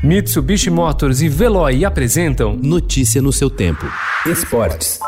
Mitsubishi Motors e Veloy apresentam Notícia no seu tempo. Esportes.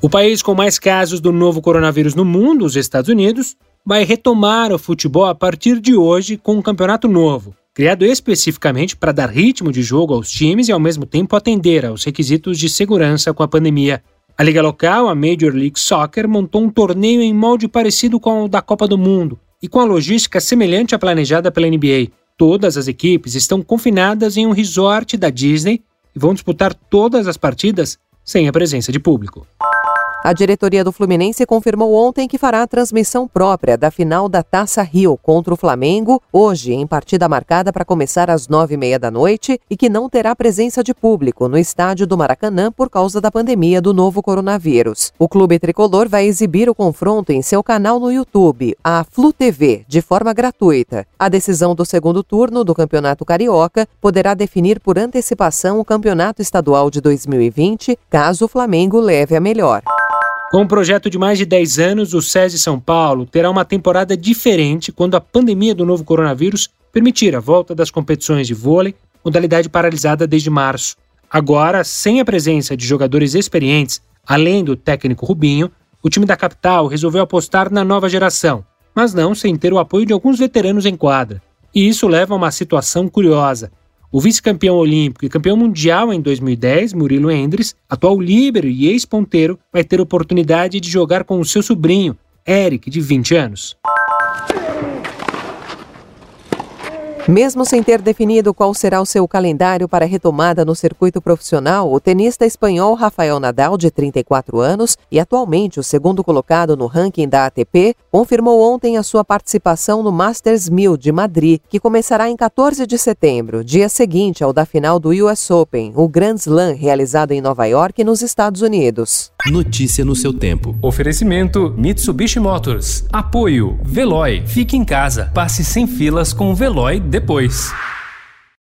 O país com mais casos do novo coronavírus no mundo, os Estados Unidos, vai retomar o futebol a partir de hoje com um campeonato novo, criado especificamente para dar ritmo de jogo aos times e ao mesmo tempo atender aos requisitos de segurança com a pandemia. A liga local, a Major League Soccer, montou um torneio em molde parecido com o da Copa do Mundo e com a logística semelhante à planejada pela NBA. Todas as equipes estão confinadas em um resort da Disney e vão disputar todas as partidas sem a presença de público. A diretoria do Fluminense confirmou ontem que fará a transmissão própria da final da Taça Rio contra o Flamengo, hoje, em partida marcada para começar às nove e meia da noite, e que não terá presença de público no estádio do Maracanã por causa da pandemia do novo coronavírus. O clube tricolor vai exibir o confronto em seu canal no YouTube, a Flu TV, de forma gratuita. A decisão do segundo turno do Campeonato Carioca poderá definir por antecipação o Campeonato Estadual de 2020, caso o Flamengo leve a melhor. Com um projeto de mais de 10 anos, o SESI São Paulo terá uma temporada diferente quando a pandemia do novo coronavírus permitir a volta das competições de vôlei, modalidade paralisada desde março. Agora, sem a presença de jogadores experientes, além do técnico Rubinho, o time da capital resolveu apostar na nova geração, mas não sem ter o apoio de alguns veteranos em quadra. E isso leva a uma situação curiosa. O vice-campeão olímpico e campeão mundial em 2010, Murilo Endres, atual líbero e ex-ponteiro, vai ter oportunidade de jogar com o seu sobrinho, Eric, de 20 anos. Mesmo sem ter definido qual será o seu calendário para a retomada no circuito profissional, o tenista espanhol Rafael Nadal, de 34 anos e atualmente o segundo colocado no ranking da ATP, confirmou ontem a sua participação no Masters 1000 de Madrid, que começará em 14 de setembro, dia seguinte ao da final do US Open, o Grand Slam realizado em Nova York, nos Estados Unidos. Notícia no seu tempo. Oferecimento Mitsubishi Motors. Apoio Veloy. Fique em casa. Passe sem filas com o Veloy depois.